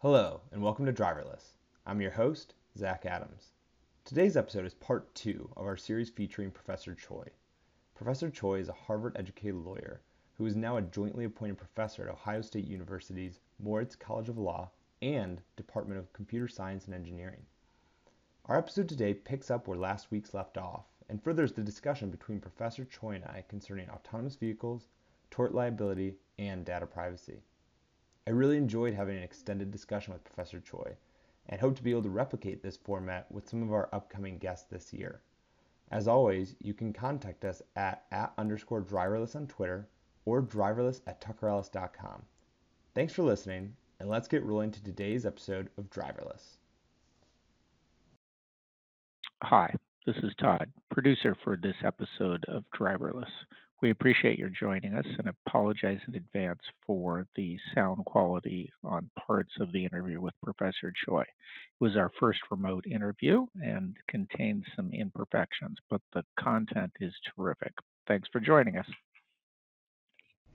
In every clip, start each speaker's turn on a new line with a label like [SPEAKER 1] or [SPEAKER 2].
[SPEAKER 1] Hello, and welcome to Driverless. I'm your host, Zach Adams. Today's episode is part two of our series featuring Professor Choi. Professor Choi is a Harvard educated lawyer who is now a jointly appointed professor at Ohio State University's Moritz College of Law and Department of Computer Science and Engineering. Our episode today picks up where last week's left off and furthers the discussion between Professor Choi and I concerning autonomous vehicles, tort liability, and data privacy. I really enjoyed having an extended discussion with Professor Choi and hope to be able to replicate this format with some of our upcoming guests this year. As always, you can contact us at, at underscore driverless on Twitter or driverless at tuckerellis.com. Thanks for listening, and let's get rolling to today's episode of Driverless.
[SPEAKER 2] Hi, this is Todd, producer for this episode of Driverless. We appreciate your joining us and apologize in advance for the sound quality on parts of the interview with Professor Choi. It was our first remote interview and contained some imperfections, but the content is terrific. Thanks for joining us.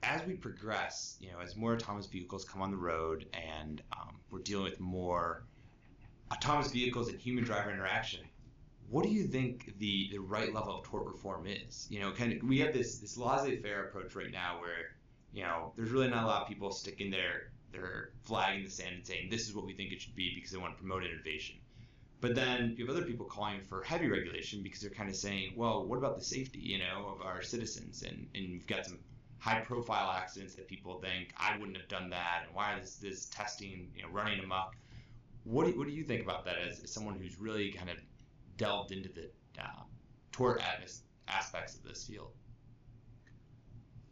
[SPEAKER 3] As we progress, you know, as more autonomous vehicles come on the road and um, we're dealing with more autonomous vehicles and human driver interaction, what do you think the, the right level of tort reform is? You know, of, we have this this laissez-faire approach right now where, you know, there's really not a lot of people sticking their their flag in the sand and saying this is what we think it should be because they want to promote innovation. But then you have other people calling for heavy regulation because they're kind of saying, well, what about the safety, you know, of our citizens? And and you've got some high-profile accidents that people think I wouldn't have done that, and why is this testing, you know, running amok? What do, what do you think about that as, as someone who's really kind of delved into the uh, tort aspects of this field?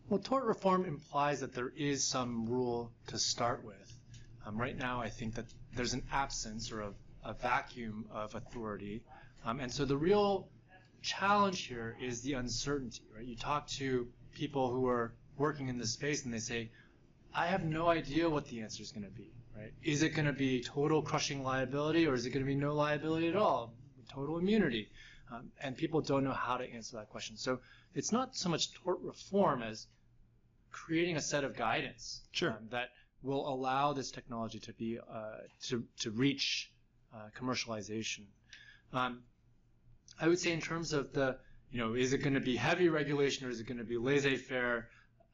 [SPEAKER 4] Well, tort reform implies that there is some rule to start with. Um, right now, I think that there's an absence or a, a vacuum of authority. Um, and so the real challenge here is the uncertainty, right? You talk to people who are working in this space and they say, I have no idea what the answer is going to be, right? Is it going to be total crushing liability or is it going to be no liability at all? Total immunity? Um, and people don't know how to answer that question. So it's not so much tort reform as creating a set of guidance
[SPEAKER 3] sure.
[SPEAKER 4] um, that will allow this technology to be uh, to to reach uh, commercialization. Um, I would say in terms of the you know is it going to be heavy regulation or is it going to be laissez-faire?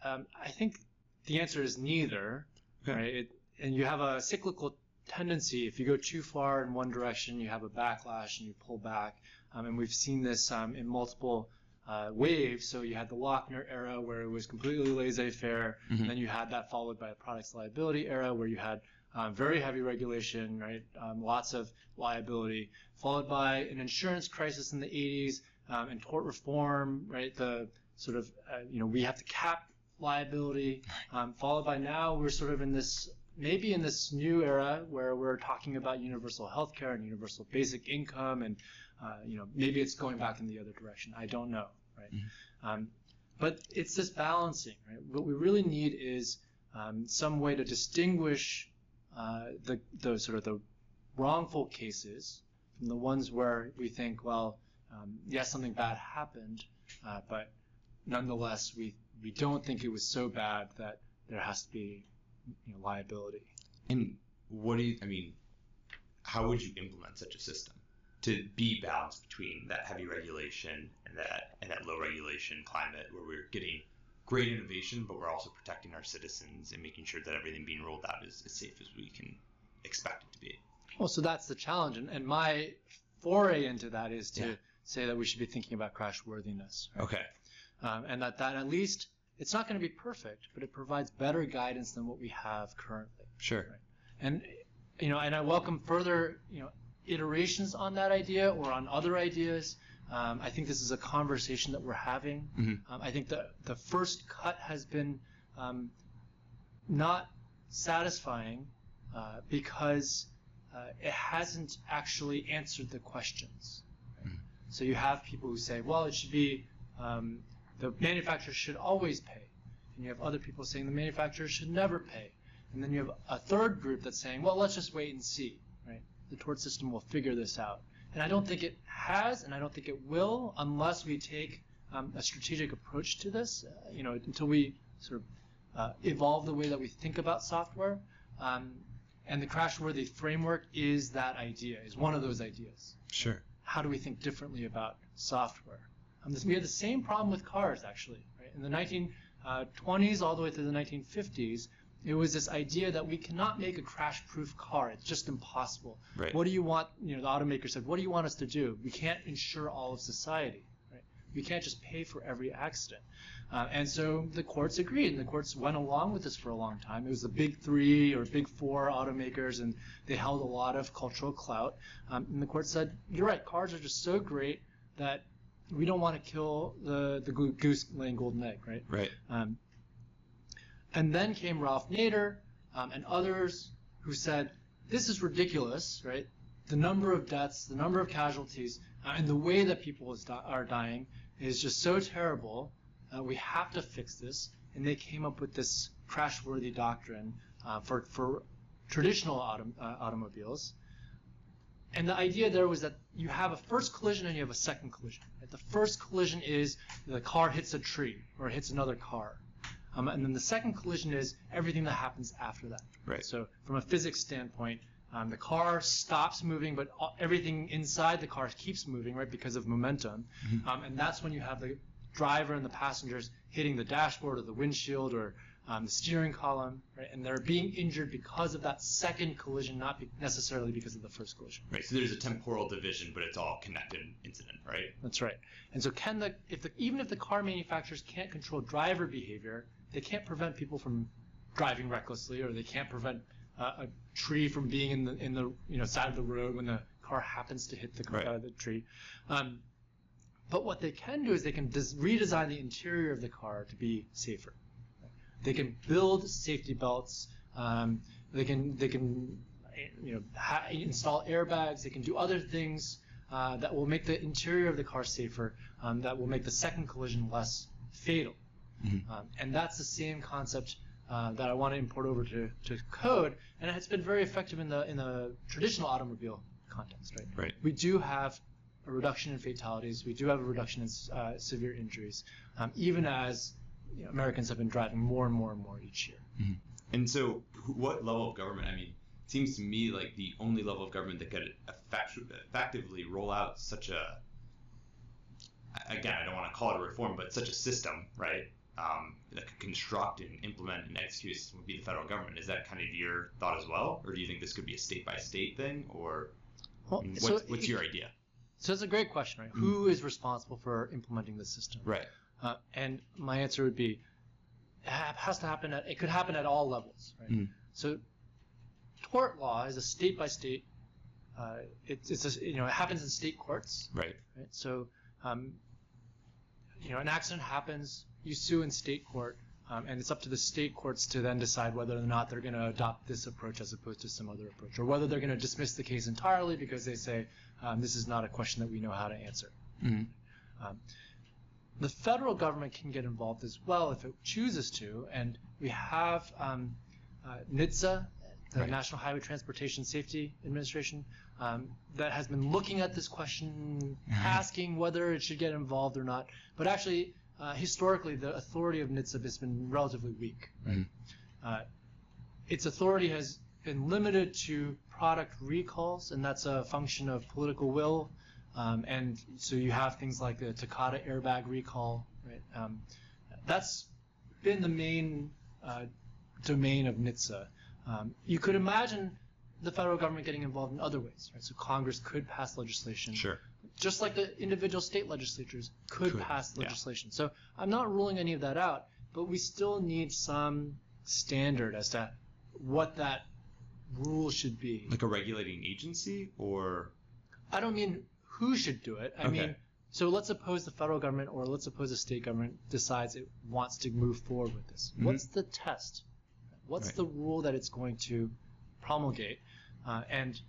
[SPEAKER 4] Um, I think the answer is neither. Okay. Right? It, and you have a cyclical tendency, if you go too far in one direction, you have a backlash and you pull back. Um, and we've seen this um, in multiple uh, waves. So you had the Lochner era where it was completely laissez-faire. Mm-hmm. And then you had that followed by a products liability era where you had um, very heavy regulation, right? Um, lots of liability, followed by an insurance crisis in the 80s um, and tort reform, right? The sort of, uh, you know, we have to cap liability, um, followed by now we're sort of in this maybe in this new era where we're talking about universal health care and universal basic income and uh, you know maybe it's going back in the other direction. I don't know right? Mm-hmm. um, but it's this balancing right? What we really need is um, some way to distinguish uh, the, the sort of the wrongful cases from the ones where we think well um, yes something bad happened uh, but nonetheless we we don't think it was so bad that there has to be you know, liability.
[SPEAKER 3] And what do you? I mean, how would you implement such a system to be balanced between that heavy regulation and that and that low regulation climate where we're getting great innovation, but we're also protecting our citizens and making sure that everything being rolled out is as safe as we can expect it to be.
[SPEAKER 4] Well, so that's the challenge, and, and my foray into that is to yeah. say that we should be thinking about crash worthiness.
[SPEAKER 3] Right? Okay.
[SPEAKER 4] Um, and that that at least it's not going to be perfect, but it provides better guidance than what we have currently.
[SPEAKER 3] Sure.
[SPEAKER 4] Right? And you know, and I welcome further you know iterations on that idea or on other ideas. Um, I think this is a conversation that we're having. Mm-hmm. Um, I think the the first cut has been um, not satisfying uh, because uh, it hasn't actually answered the questions. Right? Mm-hmm. So you have people who say, well, it should be um, the manufacturer should always pay. And you have other people saying the manufacturer should never pay. And then you have a third group that's saying, well, let's just wait and see, right? The tort system will figure this out. And I don't think it has, and I don't think it will, unless we take um, a strategic approach to this. Uh, you know, until we sort of uh, evolve the way that we think about software. Um, And the crash-worthy framework is that idea, is one of those ideas.
[SPEAKER 3] Sure.
[SPEAKER 4] How do we think differently about software? Um, this, we had the same problem with cars, actually. Right? In the 1920s all the way through the 1950s, it was this idea that we cannot make a crash-proof car. It's just impossible.
[SPEAKER 3] Right.
[SPEAKER 4] What do you want? You know, the automaker said, "What do you want us to do? We can't insure all of society. Right? We can't just pay for every accident." Uh, and so the courts agreed, and the courts went along with this for a long time. It was the big three or big four automakers, and they held a lot of cultural clout. Um, and the court said, "You're right. Cars are just so great that we don't want to kill the the goose laying golden egg, right?"
[SPEAKER 3] Right.
[SPEAKER 4] Um, and then came Ralph Nader um, and others who said, this is ridiculous, right? The number of deaths, the number of casualties, uh, and the way that people is di- are dying is just so terrible. Uh, we have to fix this. And they came up with this crash-worthy doctrine uh, for, for traditional autom- uh, automobiles. And the idea there was that you have a first collision and you have a second collision. Right? The first collision is the car hits a tree or hits another car. Um, and then the second collision is everything that happens after that.
[SPEAKER 3] Right.
[SPEAKER 4] So from a physics standpoint, um, the car stops moving, but all, everything inside the car keeps moving, right, because of momentum. Um, and that's when you have the driver and the passengers hitting the dashboard or the windshield or um, the steering column, right, and they're being injured because of that second collision, not be- necessarily because of the first collision.
[SPEAKER 3] Right. So there's a temporal division, but it's all connected incident, right?
[SPEAKER 4] That's right. And so, can the if the even if the car manufacturers can't control driver behavior, they can't prevent people from driving recklessly, or they can't prevent uh, a tree from being in the in the you know side of the road when the car happens to hit the car,
[SPEAKER 3] Right.
[SPEAKER 4] uh, the tree. Um, but what they can do is they can des- redesign the interior of the car to be safer. They can build safety belts. Um, they can they can you know ha- install airbags. They can do other things uh, that will make the interior of the car safer. Um, that will make the second collision less fatal.
[SPEAKER 3] Mhm.
[SPEAKER 4] Um, and that's the same concept uh, that I want to import over to, to code, and it's been very effective in the in the traditional automobile context. Right.
[SPEAKER 3] Right.
[SPEAKER 4] We do have a reduction in fatalities. We do have a reduction in uh, severe injuries, um, even as you know, Americans have been driving more and more and more each year.
[SPEAKER 3] And so, what level of government? I mean, it seems to me like the only level of government that could effect- effectively roll out such a again, I don't want to call it a reform, but such a system, right? Um, that could construct and implement and execute system would be the federal government. Is that kind of your thought as well, or do you think this could be a state by state thing, or
[SPEAKER 4] Well,
[SPEAKER 3] I mean,
[SPEAKER 4] so
[SPEAKER 3] what's, what's
[SPEAKER 4] it-
[SPEAKER 3] your idea?
[SPEAKER 4] So it's a great question, right? Who is responsible for implementing the system?
[SPEAKER 3] Right.
[SPEAKER 4] Uh, and my answer would be, it has to happen at, it could happen at all levels, right?
[SPEAKER 3] Mhm.
[SPEAKER 4] So tort law is a state by state, uh, it's, it's a, you know, it happens in state courts,
[SPEAKER 3] Right.
[SPEAKER 4] right? So, um, you know, an accident happens, you sue in state court, um, and it's up to the state courts to then decide whether or not they're going to adopt this approach as opposed to some other approach, or whether they're going to dismiss the case entirely because they say um, this is not a question that we know how to answer.
[SPEAKER 3] Mhm.
[SPEAKER 4] Um, the federal government can get involved as well if it chooses to, and we have um, uh, NHTSA, the
[SPEAKER 3] Right.
[SPEAKER 4] National Highway Transportation Safety Administration, um, that has been looking at this question, asking whether it should get involved or not. But actually, uh, historically, the authority of NHTSA has been relatively weak.
[SPEAKER 3] Mhm.
[SPEAKER 4] Uh, its authority has been limited to product recalls, and that's a function of political will. Um, and so you have things like the Takata airbag recall, right? Um, that's been the main uh, domain of NHTSA. Um, you could imagine the federal government getting involved in other ways, right? So Congress could pass legislation
[SPEAKER 3] Sure.
[SPEAKER 4] just like the individual state legislatures could,
[SPEAKER 3] Could,
[SPEAKER 4] pass
[SPEAKER 3] yeah.
[SPEAKER 4] legislation. So I'm not ruling any of that out, but we still need some standard as to what that rule should be.
[SPEAKER 3] Like a regulating agency, or
[SPEAKER 4] I don't mean who should do it. I
[SPEAKER 3] Okay.
[SPEAKER 4] mean, so let's suppose the federal government or let's suppose the state government decides it wants to move forward with this.
[SPEAKER 3] Mhm.
[SPEAKER 4] What's the test? What's
[SPEAKER 3] Right.
[SPEAKER 4] the rule that it's going to promulgate? Uh, and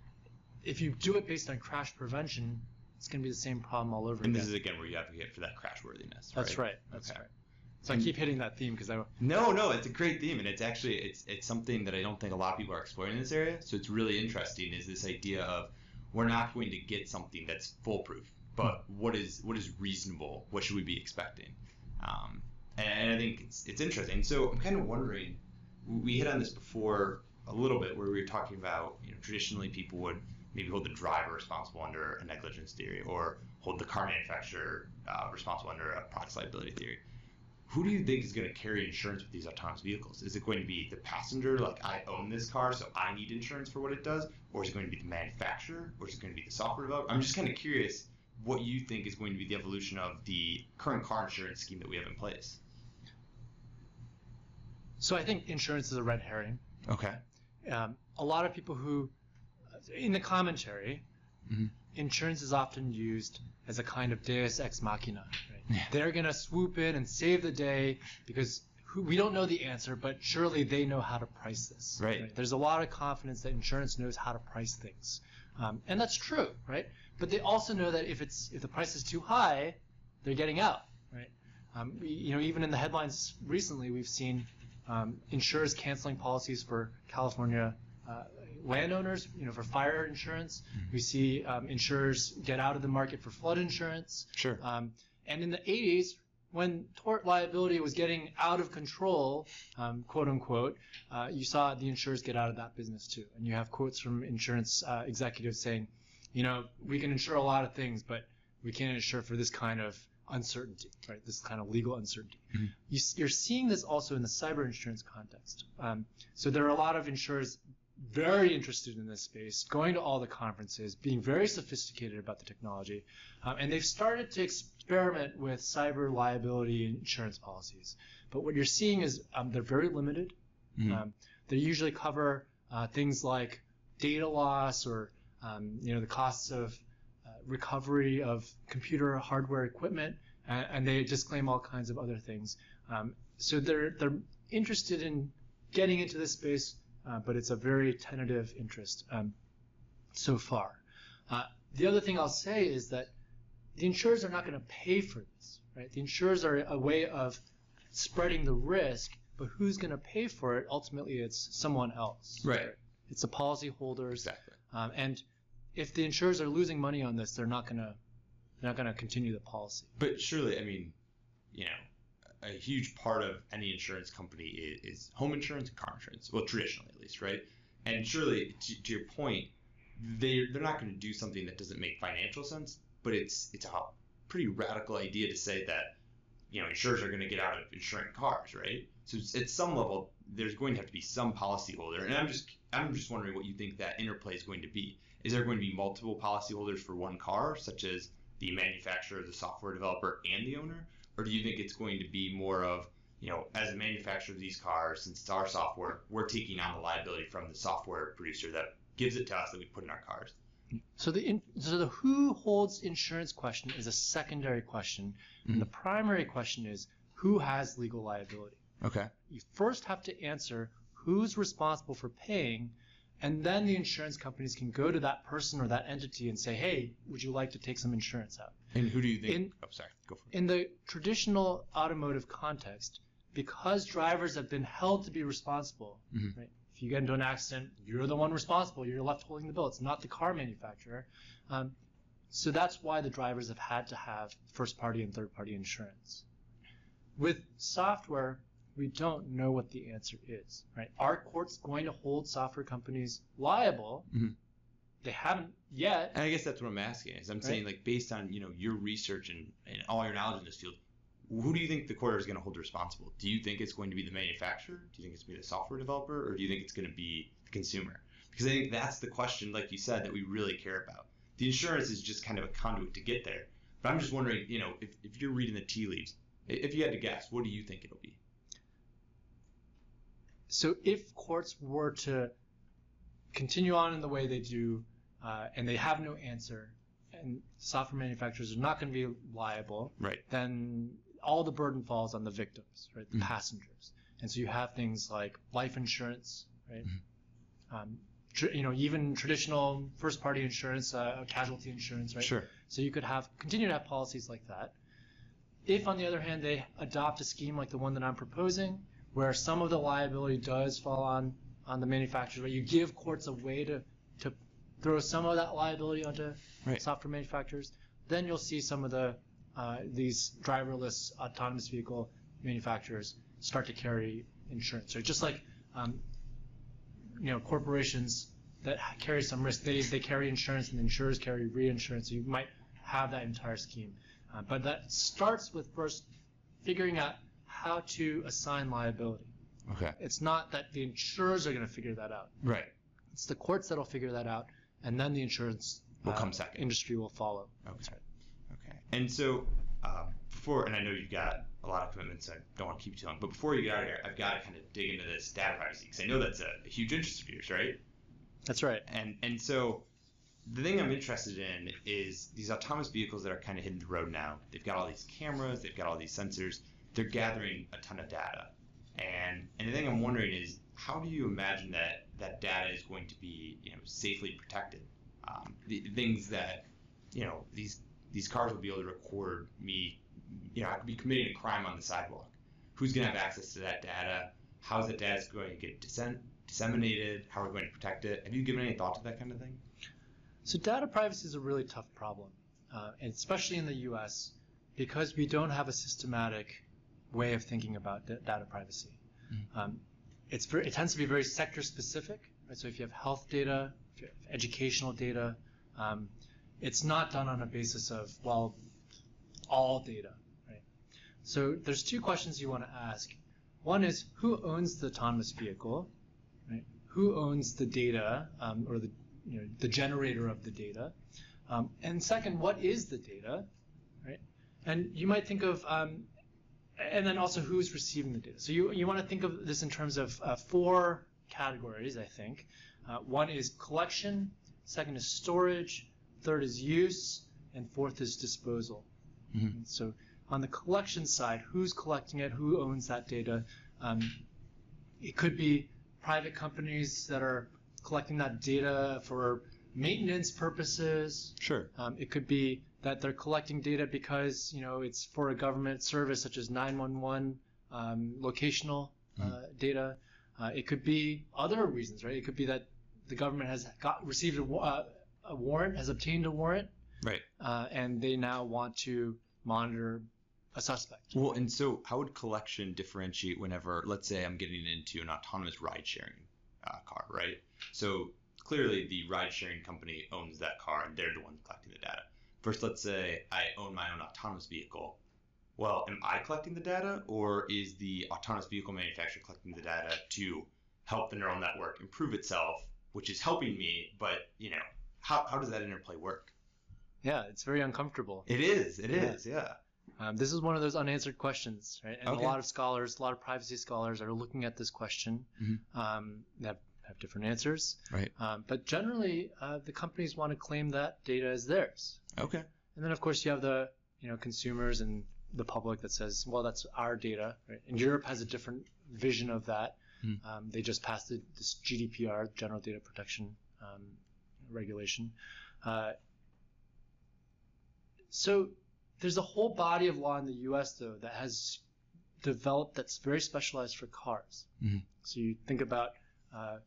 [SPEAKER 4] if you do it based on crash prevention, it's going to be the same problem all over
[SPEAKER 3] and
[SPEAKER 4] again.
[SPEAKER 3] this is again where you advocate for that crash worthiness.
[SPEAKER 4] That's right. That's
[SPEAKER 3] Okay.
[SPEAKER 4] right. So
[SPEAKER 3] And-
[SPEAKER 4] I keep hitting that theme because I
[SPEAKER 3] No, no, it's a great theme, and it's actually it's it's something that I don't think a lot of people are exploring in this area. So it's really interesting. Is this idea of we're not going to get something that's foolproof, but what is what is reasonable? What should we be expecting? Um, and I think it's it's interesting. So I'm kind of wondering. We hit on this before a little bit where we were talking about, you know, traditionally people would maybe hold the driver responsible under a negligence theory or hold the car manufacturer uh, responsible under a products liability theory. Who do you think is going to carry insurance with these autonomous vehicles? Is it going to be the passenger, like I own this car, so I need insurance for what it does, or is it going to be the manufacturer, or is it going to be the software developer? I'm just kind of curious what you think is going to be the evolution of the current car insurance scheme that we have in place.
[SPEAKER 4] So I think insurance is a red herring.
[SPEAKER 3] Okay.
[SPEAKER 4] Um, a lot of people who, in the commentary,
[SPEAKER 3] Mhm.
[SPEAKER 4] insurance is often used as a kind of deus ex machina. Right?
[SPEAKER 3] Yeah.
[SPEAKER 4] They're going to swoop in and save the day because who, we don't know the answer, but surely they know how to price this.
[SPEAKER 3] Right.
[SPEAKER 4] There's a lot of confidence that insurance knows how to price things, um, and that's true, right? But they also know that if it's if the price is too high, they're getting out, right? Um, you know, even in the headlines recently, we've seen um, insurers canceling policies for California uh, landowners, you know, for fire insurance. We see um, insurers get out of the market for flood insurance.
[SPEAKER 3] Sure.
[SPEAKER 4] Um, and in the 80s, when tort liability was getting out of control, um, quote unquote, uh, you saw the insurers get out of that business too. And you have quotes from insurance uh, executives saying, you know, we can insure a lot of things, but we can't insure for this kind of uncertainty, right? This kind of legal uncertainty.
[SPEAKER 3] Mhm.
[SPEAKER 4] You, you're seeing this also in the cyber insurance context. Um, so there are a lot of insurers very interested in this space, going to all the conferences, being very sophisticated about the technology, um, and they've started to experiment with cyber liability insurance policies. But what you're seeing is um, they're very limited.
[SPEAKER 3] Mhm.
[SPEAKER 4] Um, they usually cover uh, things like data loss or um, you know the costs of uh, recovery of computer hardware equipment, and, and they disclaim all kinds of other things. Um, so they're they're interested in getting into this space, uh, but it's a very tentative interest um, so far. Uh, the other thing I'll say is that the insurers are not going to pay for this, right? The insurers are a way of spreading the risk, but who's going to pay for it? Ultimately, it's someone else.
[SPEAKER 3] Right.
[SPEAKER 4] It's the policyholders.
[SPEAKER 3] Exactly.
[SPEAKER 4] Um, and if the insurers are losing money on this, they're not going to they're not going to continue the policy.
[SPEAKER 3] But surely, I mean, you know, a huge part of any insurance company is, is home insurance and car insurance. Well, traditionally at least, right? And surely, to, to your point, they they're not going to do something that doesn't make financial sense. But it's it's a pretty radical idea to say that you know insurers are going to get out of insuring cars, right? So at some level, there's going to have to be some policyholder, and I'm just I'm just wondering what you think that interplay is going to be. Is there going to be multiple policyholders for one car, such as the manufacturer, the software developer, and the owner? Or do you think it's going to be more of, you know, as a manufacturer of these cars, since it's our software, we're taking on the liability from the software producer that gives it to us that we put in our cars?
[SPEAKER 4] So the in, so the who holds insurance question is a secondary question,
[SPEAKER 3] Mhm.
[SPEAKER 4] and the primary question is who has legal liability.
[SPEAKER 3] Okay.
[SPEAKER 4] You first have to answer who's responsible for paying, and then the insurance companies can go to that person or that entity and say, "Hey, would you like to take some insurance out?"
[SPEAKER 3] And who do you think?
[SPEAKER 4] In-
[SPEAKER 3] oh, sorry. Go for it.
[SPEAKER 4] In the traditional automotive context, because drivers have been held to be responsible,
[SPEAKER 3] Mhm.
[SPEAKER 4] right? If you get into an accident, you're the one responsible. You're left holding the bill. It's not the car manufacturer. Um, so that's why the drivers have had to have first party and third party insurance. With software, we don't know what the answer is, right? Are courts going to hold software companies liable?
[SPEAKER 3] Mhm.
[SPEAKER 4] They haven't yet.
[SPEAKER 3] And I guess that's what I'm asking. Is I'm
[SPEAKER 4] Right.
[SPEAKER 3] saying like based on you know your research and, and all your knowledge in this field, who do you think the court is going to hold responsible? Do you think it's going to be the manufacturer? Do you think it's going to be the software developer, or do you think it's going to be the consumer? Because I think that's the question, like you said, that we really care about. The insurance is just kind of a conduit to get there. But I'm just wondering, you know, if, if you're reading the tea leaves, if you had to guess, what do you think it'll be?
[SPEAKER 4] So if courts were to continue on in the way they do, uh, and they have no answer, and software manufacturers are not going to be liable,
[SPEAKER 3] Right.
[SPEAKER 4] then all the burden falls on the victims, right, the
[SPEAKER 3] Mhm.
[SPEAKER 4] passengers. And so you have things like life insurance, right?
[SPEAKER 3] Mhm.
[SPEAKER 4] Um, tr- you know, even traditional first-party insurance, uh, casualty insurance, right?
[SPEAKER 3] Sure.
[SPEAKER 4] So you could have continue to have policies like that. If, on the other hand, they adopt a scheme like the one that I'm proposing, where some of the liability does fall on on the manufacturer, but you give courts a way to to throw some of that liability onto
[SPEAKER 3] Right.
[SPEAKER 4] software manufacturers, then you'll see some of the uh, these driverless autonomous vehicle manufacturers start to carry insurance. So just like um, you know corporations that carry some risk. They they carry insurance, and insurers carry reinsurance. So you might have that entire scheme, uh, but that starts with first figuring out how to assign liability.
[SPEAKER 3] Okay.
[SPEAKER 4] It's not that the insurers are going to figure that out.
[SPEAKER 3] Right.
[SPEAKER 4] It's the courts that'll figure that out, and then the insurance
[SPEAKER 3] Will
[SPEAKER 4] uh,
[SPEAKER 3] come second.
[SPEAKER 4] Industry will follow.
[SPEAKER 3] Okay.
[SPEAKER 4] That's right.
[SPEAKER 3] Okay. And so, uh, before, and I know you've got a lot of commitments, so I don't want to keep you too long, but before you get out of here, I've got to kind of dig into this data privacy because I know that's a, a huge interest of yours, right?
[SPEAKER 4] That's right.
[SPEAKER 3] And and so, the thing I'm interested in is these autonomous vehicles that are kind of hitting the road now. They've got all these cameras, they've got all these sensors, they're gathering a ton of data, and and the thing I'm wondering is how do you imagine that that data is going to be you know safely protected? Um, the things that you know these these cars will be able to record me. You know, I could be committing a crime on the sidewalk. Who's going to have access to that data? How's that data going to get dissem- disseminated? How are we going to protect it? Have you given any thought to that kind of thing?
[SPEAKER 4] So data privacy is a really tough problem, uh, and especially in the U.S. because we don't have a systematic way of thinking about da- data privacy. Um, it's very, it tends to be very sector specific. Right? So if you have health data, if you have educational data, um, it's not done on a basis of well, all data. Right? So there's two questions you want to ask. One is who owns the autonomous vehicle, right? Who owns the data um, or the you know, the generator of the data. Um, and second, what is the data, right? And you might think of, um, and then also who's receiving the data. So you, you want to think of this in terms of uh, four categories, I think. Uh, one is collection, second is storage, third is use, and fourth is disposal.
[SPEAKER 3] Mhm.
[SPEAKER 4] So on the collection side, who's collecting it, who owns that data? Um, it could be private companies that are collecting that data for maintenance purposes.
[SPEAKER 3] Sure.
[SPEAKER 4] Um, it could be that they're collecting data because you know it's for a government service such as 911 um, locational uh, data. Uh, it could be other reasons, right? It could be that the government has got received a, uh, a warrant, has obtained a warrant,
[SPEAKER 3] Right.
[SPEAKER 4] uh, and they now want to monitor a suspect.
[SPEAKER 3] Well, and so how would collection differentiate whenever, let's say, I'm getting into an autonomous ride sharing uh, car, right? So clearly the ride sharing company owns that car and they're the ones collecting the data. First, let's say I own my own autonomous vehicle. Well, am I collecting the data or is the autonomous vehicle manufacturer collecting the data to help the neural network improve itself, which is helping me, but, you know, how, how does that interplay work?
[SPEAKER 4] Yeah, it's very uncomfortable.
[SPEAKER 3] It is, it
[SPEAKER 4] Yeah.
[SPEAKER 3] is, yeah.
[SPEAKER 4] Um, this is one of those unanswered questions, right? And
[SPEAKER 3] Okay.
[SPEAKER 4] a lot of scholars, a lot of privacy scholars, are looking at this question.
[SPEAKER 3] Mhm.
[SPEAKER 4] Um, they have, have different answers,
[SPEAKER 3] Right.
[SPEAKER 4] um, but generally, uh, the companies want to claim that data as theirs.
[SPEAKER 3] Okay.
[SPEAKER 4] And then, of course, you have the you know consumers and the public that says, well, that's our data. Right? And Europe has a different vision of that.
[SPEAKER 3] Hmm.
[SPEAKER 4] Um, they just passed this GDPR, General Data Protection um, Regulation. Uh, so there's a whole body of law in the U.S. though that has developed that's very specialized for cars.
[SPEAKER 3] Mhm.
[SPEAKER 4] So you think about uh,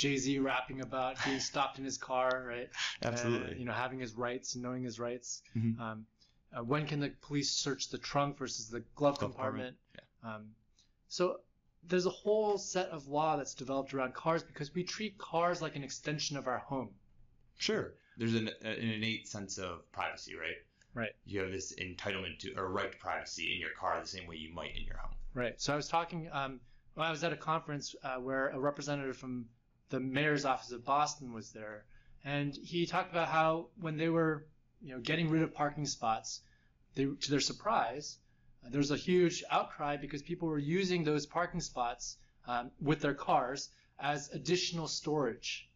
[SPEAKER 4] Jay Z rapping about being stopped in his car, right?
[SPEAKER 3] Absolutely.
[SPEAKER 4] Uh, you know, having his rights and knowing his rights.
[SPEAKER 3] Mhm.
[SPEAKER 4] Um, uh, when can the police search the trunk versus the glove,
[SPEAKER 3] Glove
[SPEAKER 4] compartment? Um, so there's a whole set of law that's developed around cars because we treat cars like an extension of our home.
[SPEAKER 3] Sure. There's an, an innate sense of privacy, right?
[SPEAKER 4] Right.
[SPEAKER 3] You have this entitlement to or right to privacy in your car the same way you might in your home.
[SPEAKER 4] Right. So I was talking. Um, well, I was at a conference uh, where a representative from the mayor's office of Boston was there, and he talked about how when they were, you know, getting rid of parking spots, they, to their surprise, uh, there was a huge outcry because people were using those parking spots um, with their cars as additional storage.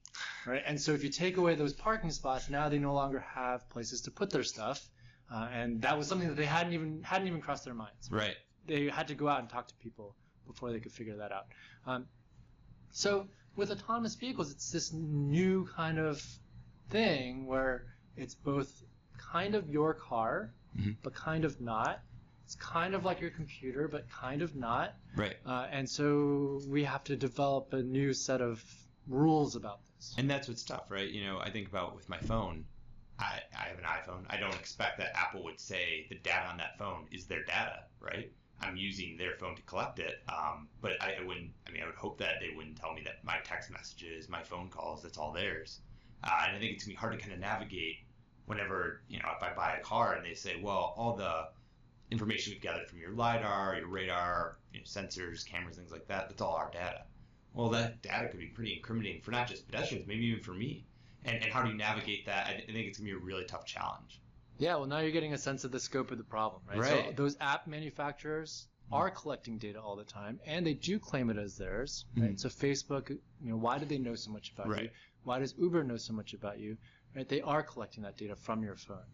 [SPEAKER 4] Right. And so if you take away those parking spots, now they no longer have places to put their stuff. Uh, and that was something that they hadn't even hadn't even crossed their minds
[SPEAKER 3] Right.
[SPEAKER 4] they had to go out and talk to people before they could figure that out. Um, so with autonomous vehicles, it's this new kind of thing where it's both kind of your car,
[SPEAKER 3] Mhm.
[SPEAKER 4] but kind of not. It's kind of like your computer, but kind of not.
[SPEAKER 3] Right.
[SPEAKER 4] Uh, and so we have to develop a new set of rules about this.
[SPEAKER 3] And that's what's tough, right? You know, I think about with my phone. I, I have an iPhone. I don't expect that Apple would say the data on that phone is their data, right? I'm using their phone to collect it. Um, but I, I, wouldn't. I mean, I would hope that they wouldn't tell me that my text messages, my phone calls, that's all theirs. Uh, and I think it's gonna be hard to kind of navigate whenever you know if I buy a car and they say, well, all the information we've gathered from your lidar, your radar, you know, sensors, cameras, things like that, that's all our data. Well, that data could be pretty incriminating for not just pedestrians, maybe even for me. And, and how do you navigate that? I, I think it's gonna be a really tough challenge.
[SPEAKER 4] Yeah, well, now you're getting a sense of the scope of the problem, right?
[SPEAKER 3] Right.
[SPEAKER 4] So those app manufacturers are collecting data all the time, and they do claim it as theirs, right?
[SPEAKER 3] Mhm.
[SPEAKER 4] So Facebook, you know, why do they know so much about you?
[SPEAKER 3] Right.
[SPEAKER 4] Why does Uber know so much about you? Right? They are collecting that data from your phone.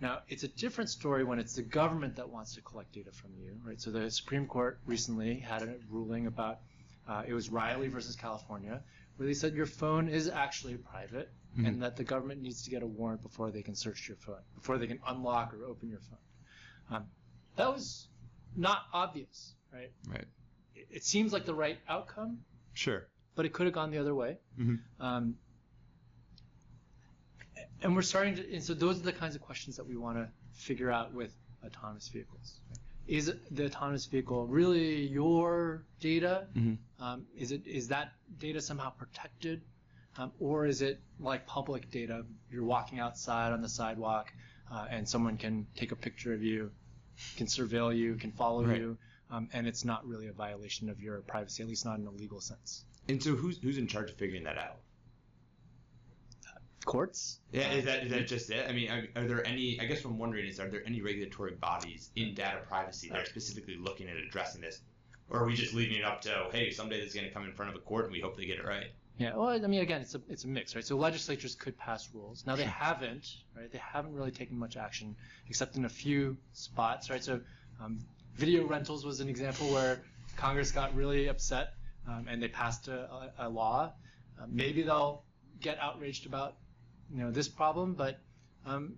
[SPEAKER 4] Now, it's a different story when it's the government that wants to collect data from you, right? So the Supreme Court recently had a ruling about uh, it was Riley versus California, where they said your phone is actually private
[SPEAKER 3] Mhm.
[SPEAKER 4] and that the government needs to get a warrant before they can search your phone, before they can unlock or open your phone. Um, that was not obvious, right?
[SPEAKER 3] Right.
[SPEAKER 4] It, it seems like the right outcome,
[SPEAKER 3] Sure.
[SPEAKER 4] but it could have gone the other way.
[SPEAKER 3] Mhm.
[SPEAKER 4] Um, and we're starting to, and so those are the kinds of questions that we want to figure out with autonomous vehicles. Is the autonomous vehicle really your data?
[SPEAKER 3] Mhm.
[SPEAKER 4] Um, is it is that data somehow protected, um, or is it like public data? You're walking outside on the sidewalk, uh, and someone can take a picture of you, can surveil you, can follow
[SPEAKER 3] Right.
[SPEAKER 4] you, um, and it's not really a violation of your privacy, at least not in a legal sense.
[SPEAKER 3] And so who's who's in charge of figuring that out?
[SPEAKER 4] Courts?
[SPEAKER 3] Yeah, is that is that just it? I mean, are, are there any? I guess what I'm wondering is, are there any regulatory bodies in data privacy that are specifically looking at addressing this, or are we just leaving it up to, hey, someday this is going to come in front of a court and we hope they get it right?
[SPEAKER 4] Yeah, well, I mean, again, it's a it's a mix, right? So legislatures could pass rules. Now they haven't, right? They haven't really taken much action, except in a few spots, right? So um, video rentals was an example where Congress got really upset um, and they passed a, a, a law. Uh, maybe they'll get outraged about you know this problem, but um,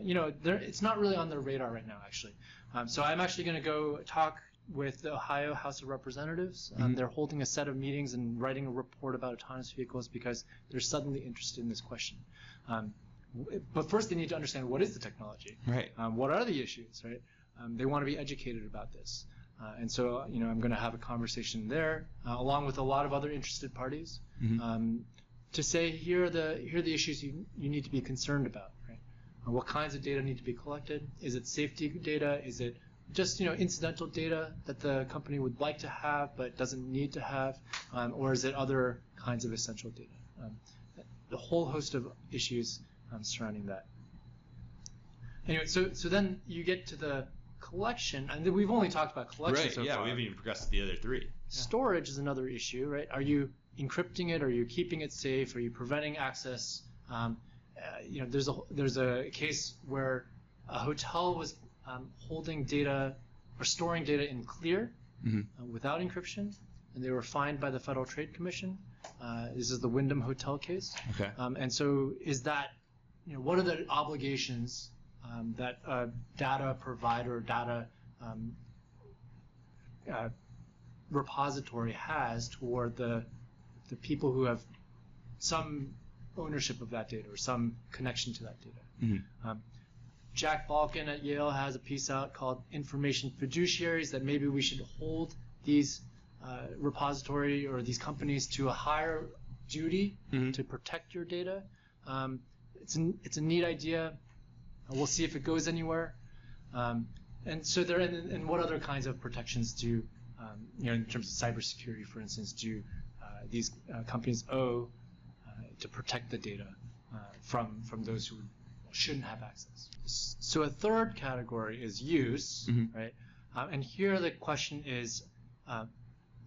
[SPEAKER 4] you know it's not really on their radar right now, actually. Um, so I'm actually going to go talk with the Ohio House of Representatives. Um,
[SPEAKER 3] Mhm.
[SPEAKER 4] They're holding a set of meetings and writing a report about autonomous vehicles because they're suddenly interested in this question. Um, but first, they need to understand what is the technology.
[SPEAKER 3] Right.
[SPEAKER 4] Um, what are the issues, right? Um, they want to be educated about this. Uh, and so, you know, I'm going to have a conversation there, uh, along with a lot of other interested parties,
[SPEAKER 3] Mhm.
[SPEAKER 4] um, to say here are the here are the issues you, you need to be concerned about. Right? Uh, what kinds of data need to be collected? Is it safety data? Is it just you know incidental data that the company would like to have but doesn't need to have, um, or is it other kinds of essential data? Um, the whole host of issues um, surrounding that. Anyway, so so then you get to the collection, and we've only talked about collection
[SPEAKER 3] Right.
[SPEAKER 4] so
[SPEAKER 3] yeah,
[SPEAKER 4] far.
[SPEAKER 3] we haven't even progressed to the other three.
[SPEAKER 4] Storage is another issue, right? Are you encrypting it? Are you keeping it safe? Are you preventing access? Um, uh, you know, there's a there's a case where a hotel was um, holding data or storing data in clear
[SPEAKER 3] Mhm.
[SPEAKER 4] uh, without encryption, and they were fined by the Federal Trade Commission. Uh, this is the Wyndham Hotel case.
[SPEAKER 3] Okay.
[SPEAKER 4] Um, and so, is that, you know, what are the obligations um, that a data provider, data um, uh, repository has toward the the people who have some ownership of that data or some connection to that data?
[SPEAKER 3] Mhm.
[SPEAKER 4] Um, Jack Balkin at Yale has a piece out called "Information Fiduciaries" that maybe we should hold these uh, repository or these companies to a higher duty
[SPEAKER 3] Mhm.
[SPEAKER 4] to protect your data. Um, it's an, it's a neat idea. We'll see if it goes anywhere. Um, and so there, and, and what other kinds of protections do, um, you know, in terms of cybersecurity, for instance, do uh, these uh, companies owe uh, to protect the data uh, from from those who shouldn't have access? So a third category is use,
[SPEAKER 3] Mhm.
[SPEAKER 4] right? Uh, and here the question is, uh,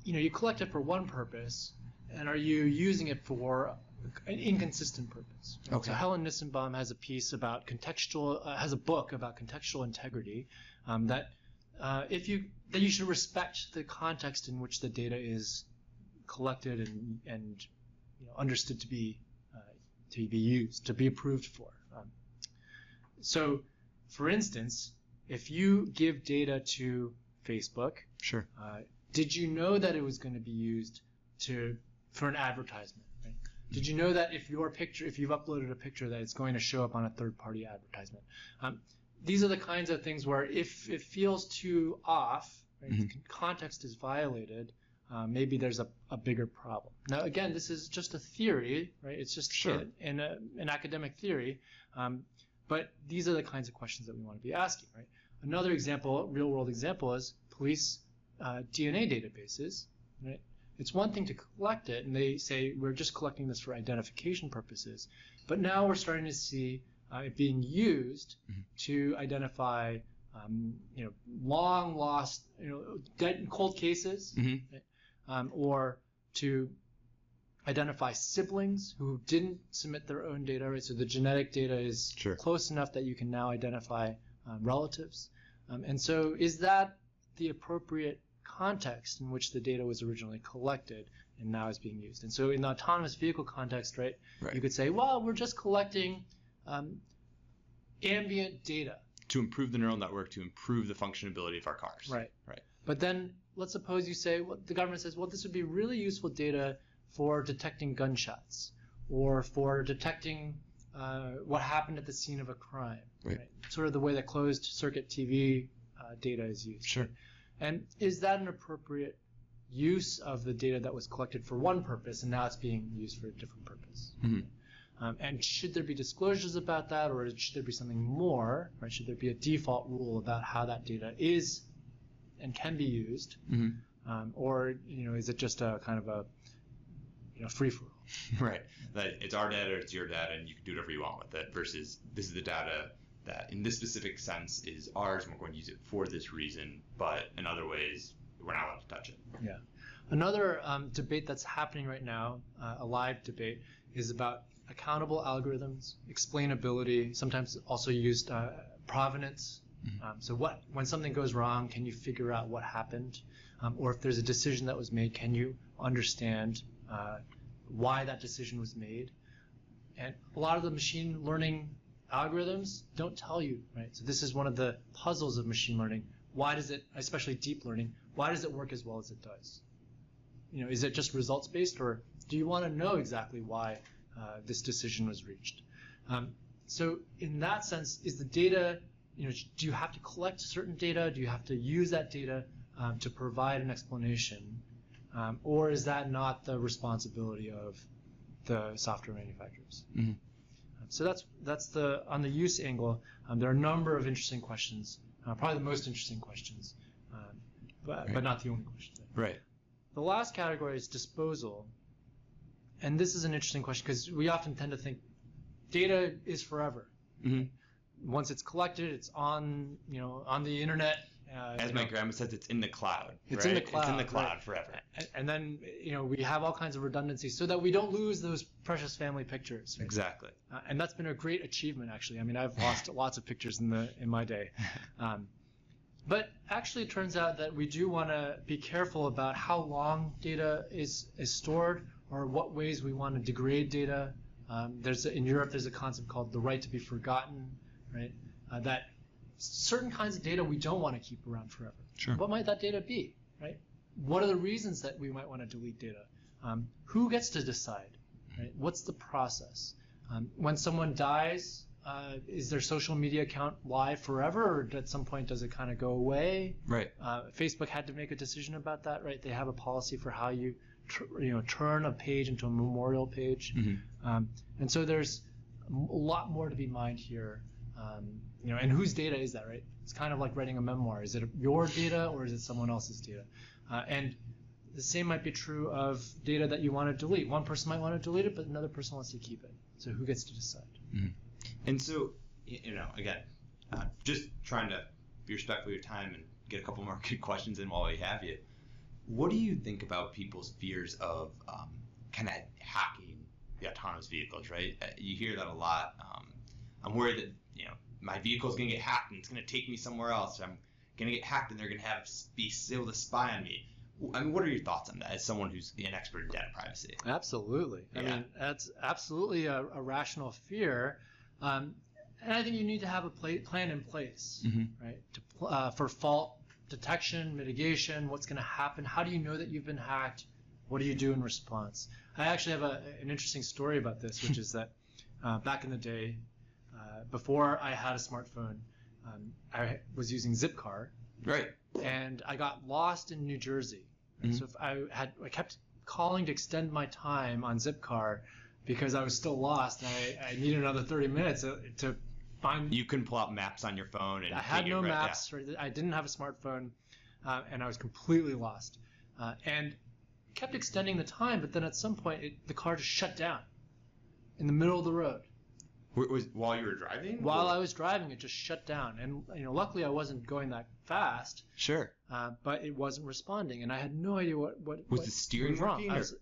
[SPEAKER 4] you know, you collect it for one purpose, and are you using it for an inconsistent purpose? right?
[SPEAKER 3] Okay.
[SPEAKER 4] So Helen Nissenbaum has a piece about contextual, uh, has a book about contextual integrity um, that uh, if you that you should respect the context in which the data is collected and and you know, understood to be uh, to be used, to be approved for. So, for instance, if you give data to Facebook,
[SPEAKER 3] Sure.
[SPEAKER 4] uh, did you know that it was going to be used to for an advertisement? Right? Did you know that if your picture, if you've uploaded a picture, that it's going to show up on a third-party advertisement? Um, these are the kinds of things where if it feels too off, right? the context is violated, uh, maybe there's a, a bigger problem. Now, again, this is just a theory, right? It's just
[SPEAKER 3] Sure.
[SPEAKER 4] in, in a, an academic theory, um, but these are the kinds of questions that we want to be asking, right? Another example, real world example, is police uh, DNA databases, right? It's one thing to collect it, and they say we're just collecting this for identification purposes, but now we're starting to see uh, it being used
[SPEAKER 3] Mhm.
[SPEAKER 4] to identify, um, you know, long lost, you know, dead cold cases,
[SPEAKER 3] Mhm.
[SPEAKER 4] um, or to identify siblings who didn't submit their own data. Right, so the genetic data is
[SPEAKER 3] Sure.
[SPEAKER 4] close enough that you can now identify um, relatives. Um, and so, is that the appropriate context in which the data was originally collected and now is being used? And so, in the autonomous vehicle context, right,
[SPEAKER 3] Right.
[SPEAKER 4] you could say, well, we're just collecting um, ambient data.
[SPEAKER 3] To improve the neural network, to improve the functionability of our cars.
[SPEAKER 4] Right.
[SPEAKER 3] Right.
[SPEAKER 4] But then let's suppose you say, well, the government says, well, this would be really useful data for detecting gunshots or for detecting uh, what happened at the scene of a crime.
[SPEAKER 3] Right.
[SPEAKER 4] Sort of the way that closed circuit TV uh, data is used.
[SPEAKER 3] Sure.
[SPEAKER 4] And is that an appropriate use of the data that was collected for one purpose and now it's being used for a different purpose?
[SPEAKER 3] Mhm.
[SPEAKER 4] Um, and should there be disclosures about that, or should there be something more? Right? Should there be a default rule about how that data is and can be used,
[SPEAKER 3] Mhm.
[SPEAKER 4] um, or you know, is it just a kind of a you know free for all?
[SPEAKER 3] Right. That it's our data, it's your data, and you can do whatever you want with it. Versus this is the data that, in this specific sense, is ours, and we're going to use it for this reason. But in other ways, we're not allowed to touch it. Yeah.
[SPEAKER 4] Another um, debate that's happening right now, uh, a live debate, is about accountable algorithms, explainability, sometimes also used uh, provenance.
[SPEAKER 3] Mhm.
[SPEAKER 4] Um, so what when something goes wrong, can you figure out what happened? Um, or if there's a decision that was made, can you understand why that decision was made? And a lot of the machine learning algorithms don't tell you, right? So this is one of the puzzles of machine learning. Why does it, especially deep learning, why does it work as well as it does? You know, is it just results based, or do you want to know exactly why uh, this decision was reached? Um, so in that sense, is the data, you know, do you have to collect certain data? Do you have to use that data um, to provide an explanation, um, or is that not the responsibility of the software manufacturers?
[SPEAKER 3] Mhm.
[SPEAKER 4] Um, So that's that's the on the use angle. Um, there are a number of interesting questions, uh, probably the most interesting questions, um, but,
[SPEAKER 3] Right.
[SPEAKER 4] but not the only questions.
[SPEAKER 3] Right.
[SPEAKER 4] The last category is disposal. And this is an interesting question because we often tend to think data is forever.
[SPEAKER 3] Mhm.
[SPEAKER 4] Once it's collected, it's on, you know, on the internet. Uh,
[SPEAKER 3] As my
[SPEAKER 4] know,
[SPEAKER 3] grandma says, it's in the cloud.
[SPEAKER 4] It's in the
[SPEAKER 3] right? It's in
[SPEAKER 4] cloud,
[SPEAKER 3] the cloud
[SPEAKER 4] right.
[SPEAKER 3] forever.
[SPEAKER 4] and, and then, you know, we have all kinds of redundancies so that we don't lose those precious family pictures. right?
[SPEAKER 3] Exactly.
[SPEAKER 4] Uh, and that's been a great achievement, actually. I mean, I've lost lots of pictures in the in my day. Um, but actually, it turns out that we do want to be careful about how long data is is stored, or what ways we want to degrade data. Um, there's a, in Europe, there's a concept called the right to be forgotten, right? Uh, that certain kinds of data we don't want to keep around forever.
[SPEAKER 3] Sure.
[SPEAKER 4] What might that data be, right? What are the reasons that we might want to delete data? Um, who gets to decide? Right? What's the process? Um, when someone dies, uh, is their social media account live forever, or at some point does it kind of go away?
[SPEAKER 3] Right.
[SPEAKER 4] Uh, Facebook had to make a decision about that, right? They have a policy for how you, tr- you know, turn a page into a memorial page,
[SPEAKER 3] Mhm.
[SPEAKER 4] um, and so there's a lot more to be mined here. Um, you know, and whose data is that, right? It's kind of like writing a memoir. Is it your data or is it someone else's data? Uh, and the same might be true of data that you want to delete. One person might want to delete it, but another person wants to keep it. So who gets to decide?
[SPEAKER 3] And so, you know, again, uh, just trying to be respectful of your time and get a couple more good questions in while we have you. What do you think about people's fears of um, kind of hacking the autonomous vehicles? Right, Uh, you hear that a lot. Um, I'm worried that you know my vehicle's gonna get hacked and it's gonna take me somewhere else. I'm gonna get hacked and they're gonna have be able to spy on me. I mean, what are your thoughts on that as someone who's an expert in data privacy?
[SPEAKER 4] Absolutely. I mean, that's absolutely a, a rational fear. Um, and I think you need to have a pla- plan in place,
[SPEAKER 3] Mhm.
[SPEAKER 4] right? To, uh, for fault detection, mitigation, what's going to happen? How do you know that you've been hacked? What do you do in response? I actually have a, an interesting story about this, which is that uh, back in the day, uh, before I had a smartphone, um, I was using Zipcar,
[SPEAKER 3] Right.
[SPEAKER 4] and I got lost in New Jersey.
[SPEAKER 3] Mhm.
[SPEAKER 4] So if I had I kept calling to extend my time on Zipcar because I was still lost and I, I needed another 30 minutes to, to find.
[SPEAKER 3] You can pull out maps on your phone and
[SPEAKER 4] I had no
[SPEAKER 3] right,
[SPEAKER 4] maps. Right? I didn't have a smartphone, uh, and I was completely lost. Uh, and kept extending the time, but then at some point it, the car just shut down in the middle of the road.
[SPEAKER 3] Was while you were driving?
[SPEAKER 4] While
[SPEAKER 3] Or-
[SPEAKER 4] I was driving, it just shut down. And you know, luckily I wasn't going that fast,
[SPEAKER 3] Sure.
[SPEAKER 4] uh, but it wasn't responding, and I had no idea what what
[SPEAKER 3] Was
[SPEAKER 4] what
[SPEAKER 3] the steering
[SPEAKER 4] was wrong. I was,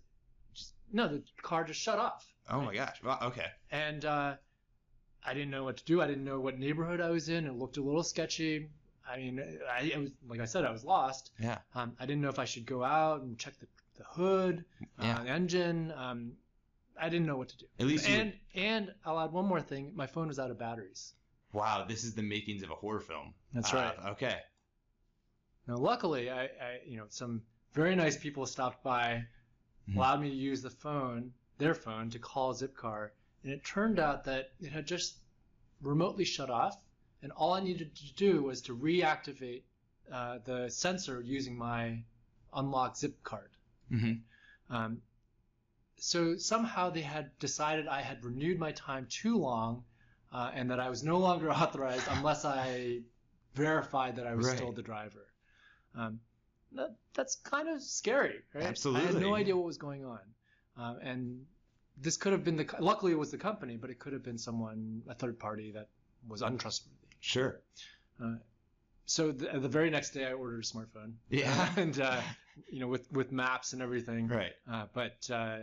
[SPEAKER 4] just, no, the car just shut off,
[SPEAKER 3] Oh my gosh. Wow. Okay.
[SPEAKER 4] and uh, I didn't know what to do. I didn't know what neighborhood I was in. It looked a little sketchy. I mean, I, I was like I said, I was lost.
[SPEAKER 3] Yeah.
[SPEAKER 4] Um, I didn't know if I should go out and check the, the hood,
[SPEAKER 3] Yeah.
[SPEAKER 4] uh, the engine. Um, I didn't know what to do.
[SPEAKER 3] At least
[SPEAKER 4] and and I'll add one more thing. My phone was out of batteries.
[SPEAKER 3] Wow. This is the makings of a horror film.
[SPEAKER 4] That's
[SPEAKER 3] Uh,
[SPEAKER 4] right.
[SPEAKER 3] Okay.
[SPEAKER 4] Now, luckily, I, I you know some very nice people stopped by,
[SPEAKER 3] Mhm.
[SPEAKER 4] allowed me to use the phone, their phone, to call Zipcar, and it turned out that it had just remotely shut off, and all I needed to do was to reactivate uh, the sensor using my unlocked zip card.
[SPEAKER 3] Mm-hmm.
[SPEAKER 4] Um, so somehow they had decided I had renewed my time too long, uh, and that I was no longer authorized unless I verified that I was
[SPEAKER 3] Right.
[SPEAKER 4] still the driver. Um, that, that's kind of scary, right? Absolutely. I had no idea what was going on, um, and this could have been the. Luckily, it was the company, but it could have been someone, a third party that was untrustworthy.
[SPEAKER 3] Sure.
[SPEAKER 4] So the, the very next day, I ordered a smartphone.
[SPEAKER 3] Yeah.
[SPEAKER 4] and uh, you know, with with maps and everything.
[SPEAKER 3] Right.
[SPEAKER 4] Uh, but uh,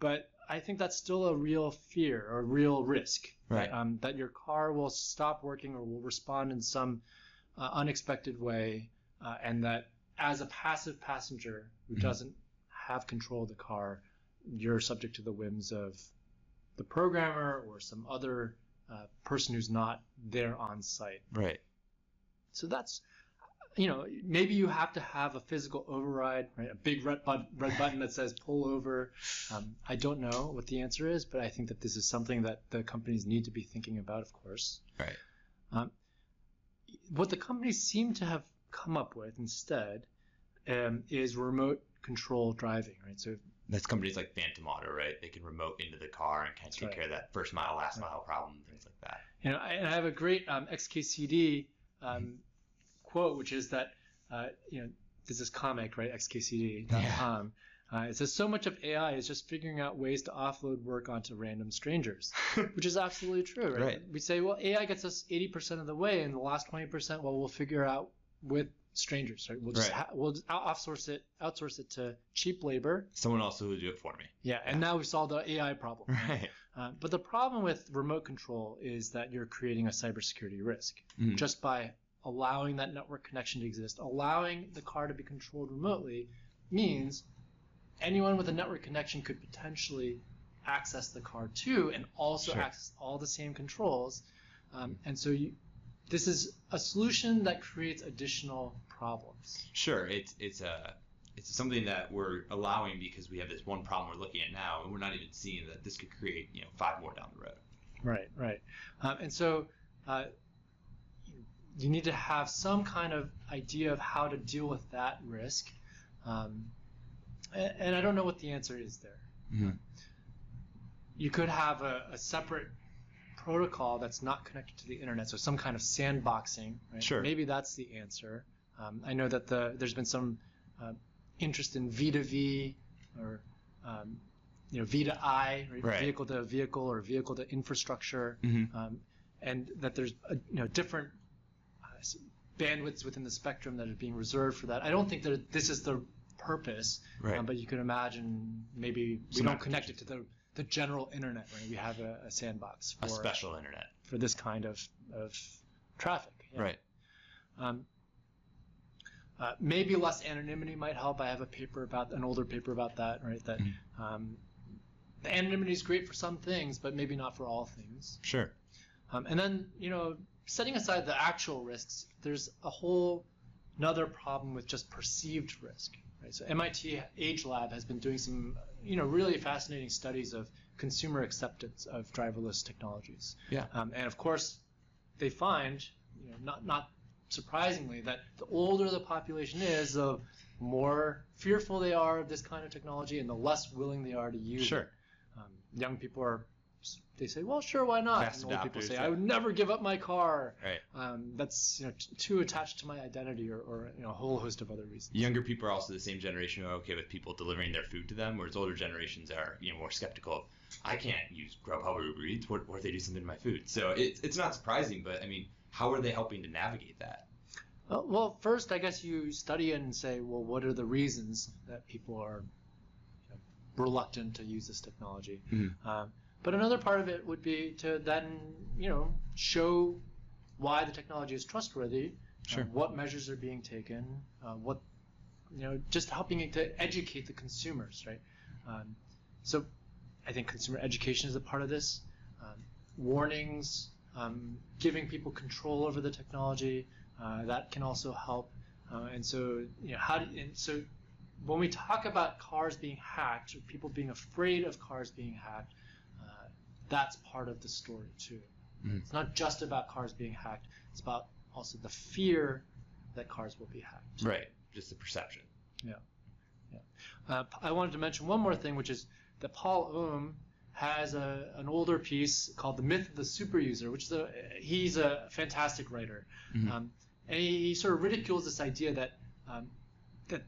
[SPEAKER 4] but I think that's still a real fear or a real risk.
[SPEAKER 3] Right.
[SPEAKER 4] That, um, that your car will stop working or will respond in some uh, unexpected way, uh, and that as a passive passenger who
[SPEAKER 3] Mhm.
[SPEAKER 4] doesn't have control of the car, you're subject to the whims of the programmer or some other uh, person who's not there on site.
[SPEAKER 3] Right.
[SPEAKER 4] So that's, you know, maybe you have to have a physical override, right? A big red, button, red button that says pull over. Um, I don't know what the answer is, but I think that this is something that the companies need to be thinking about, of course.
[SPEAKER 3] Right.
[SPEAKER 4] Um, what the companies seem to have come up with instead um, is remote control driving, right? So
[SPEAKER 3] That's companies like Phantom Auto, right? They can remote into the car and kind of take
[SPEAKER 4] right.
[SPEAKER 3] care of that first mile, last mile problem, things like that.
[SPEAKER 4] you know, I, and I have a great um, XKCD um, quote, which is that, uh, you know, there's this comic, right, xkcd.com. Uh, it says, so much of AI is just figuring out ways to offload work onto random strangers, which is absolutely true, right?
[SPEAKER 3] Right.
[SPEAKER 4] We say, well, AI gets us 80% of the way, and the last 20%, well, we'll figure out with strangers, right? We'll just
[SPEAKER 3] Right.
[SPEAKER 4] ha- we'll just outsource it, outsource it to cheap labor.
[SPEAKER 3] Someone else who will do it for me.
[SPEAKER 4] Yeah, and now we solved the AI problem.
[SPEAKER 3] Right.
[SPEAKER 4] Uh, but the problem with remote control is that you're creating a cybersecurity risk
[SPEAKER 3] Mhm.
[SPEAKER 4] just by allowing that network connection to exist. Allowing the car to be controlled remotely means anyone with a network connection could potentially access the car too and also
[SPEAKER 3] Sure.
[SPEAKER 4] access all the same controls. Um, and so you, this is a solution that creates additional problems.
[SPEAKER 3] Sure, it's it's a it's something that we're allowing because we have this one problem we're looking at now, and we're not even seeing that this could create you know five more down the road.
[SPEAKER 4] Right, right. Um, and so uh, you need to have some kind of idea of how to deal with that risk. Um, and, and I don't know what the answer is there.
[SPEAKER 3] Mhm.
[SPEAKER 4] You could have a, a separate protocol that's not connected to the internet, so some kind of sandboxing. Right?
[SPEAKER 3] Sure.
[SPEAKER 4] Maybe that's the answer. Um, I know that the there's been some uh, interest in V2V or um, you know V2I, right?
[SPEAKER 3] Right.
[SPEAKER 4] vehicle to vehicle or vehicle to infrastructure,
[SPEAKER 3] Mhm.
[SPEAKER 4] um, and that there's uh you know different bandwidths within the spectrum that are being reserved for that. I don't think that this is the purpose,
[SPEAKER 3] Right.
[SPEAKER 4] um, but you can imagine maybe we
[SPEAKER 3] Some
[SPEAKER 4] don't connect it to the the general internet, right? We have a, a sandbox for
[SPEAKER 3] a special internet.
[SPEAKER 4] for this kind of of traffic. yeah.
[SPEAKER 3] Right.
[SPEAKER 4] Um, uh, maybe less anonymity might help. I have a paper about an older paper about that, right? That
[SPEAKER 3] Mhm.
[SPEAKER 4] um, the anonymity is great for some things, but maybe not for all things.
[SPEAKER 3] Sure.
[SPEAKER 4] Um, and then, you know, setting aside the actual risks, there's a whole another problem with just perceived risk. Right? So MIT Age Lab has been doing some, you know, really fascinating studies of consumer acceptance of driverless technologies.
[SPEAKER 3] Yeah.
[SPEAKER 4] Um, and of course, they find, you know, not not surprisingly, that the older the population is, the more fearful they are of this kind of technology, and the less willing they are to use
[SPEAKER 3] Sure.
[SPEAKER 4] it. Um, young people are, they say, well, sure, why not?
[SPEAKER 3] Fast
[SPEAKER 4] and old people say,
[SPEAKER 3] yeah.
[SPEAKER 4] I would never give up my car.
[SPEAKER 3] Right.
[SPEAKER 4] Um, that's you know t- too attached to my identity, or, or you know a whole host of other reasons.
[SPEAKER 3] Younger people are also the same generation who are okay with people delivering their food to them, whereas older generations are you know more skeptical of I can't use Grubhub or Uber Eats. What, what if they do something to my food? So it's it's not surprising, but I mean, how are they helping to navigate that?
[SPEAKER 4] Uh, well, first, I guess you study and say, well, what are the reasons that people are you know, reluctant to use this technology?
[SPEAKER 3] Mhm.
[SPEAKER 4] Um, but another part of it would be to then, you know, show why the technology is trustworthy, uh,
[SPEAKER 3] Sure.
[SPEAKER 4] what measures are being taken, uh, what, you know, just helping it to educate the consumers, right? Um, so, I think consumer education is a part of this. Um, warnings, um, giving people control over the technology, uh, that can also help. Uh, and so, you know, how do, and so when we talk about cars being hacked or people being afraid of cars being hacked, that's part of the story too.
[SPEAKER 3] Mhm.
[SPEAKER 4] It's not just about cars being hacked. It's about also the fear that cars will be hacked.
[SPEAKER 3] Right. Just the perception. Yeah.
[SPEAKER 4] Uh, I wanted to mention one more thing, which is that Paul Ohm has a, an older piece called "The Myth of the Super User," which is a he's a fantastic writer,
[SPEAKER 3] Mhm.
[SPEAKER 4] um, and he, he sort of ridicules this idea that um, that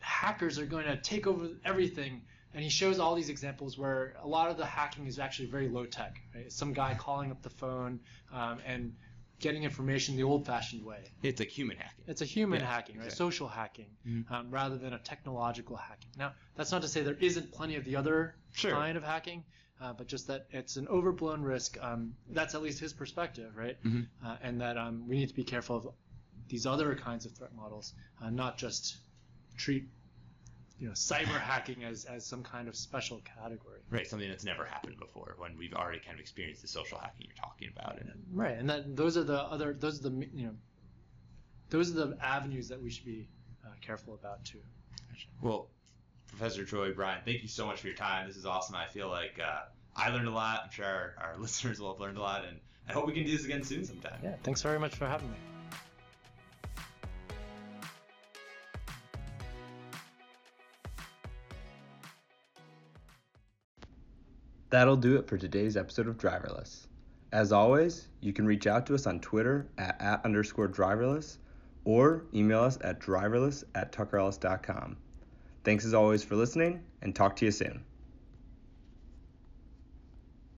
[SPEAKER 4] hackers are going to take over everything. And he shows all these examples where a lot of the hacking is actually very low tech. Right? Some guy calling up the phone um, and getting information the old-fashioned way.
[SPEAKER 3] It's like human hacking.
[SPEAKER 4] It's a human
[SPEAKER 3] Yeah,
[SPEAKER 4] hacking, right?
[SPEAKER 3] exactly.
[SPEAKER 4] Social hacking,
[SPEAKER 3] Mhm.
[SPEAKER 4] um, rather than a technological hacking. Now, that's not to say there isn't plenty of the other
[SPEAKER 3] Sure.
[SPEAKER 4] kind of hacking, uh, but just that it's an overblown risk. Um, that's at least his perspective, right?
[SPEAKER 3] Mhm.
[SPEAKER 4] Uh, and that um, we need to be careful of these other kinds of threat models, uh, not just treat you know cyber hacking as, as some kind of special category.
[SPEAKER 3] Right. Something that's never happened before when we've already kind of experienced the social hacking you're talking about. And
[SPEAKER 4] Right, and that those are the other those are the you know those are the avenues that we should be uh, careful about too.
[SPEAKER 3] Well, Professor Choi, Brian, thank you so much for your time. This is awesome. I feel like uh, I learned a lot. I'm sure our, our listeners will have learned a lot, and I hope we can do this again soon sometime.
[SPEAKER 4] Yeah, thanks very much for having me.
[SPEAKER 1] That'll do it for today's episode of Driverless. As always, you can reach out to us on Twitter at, at underscore driverless or email us at driverless at tuckerellis.com. Thanks as always for listening and talk to you soon.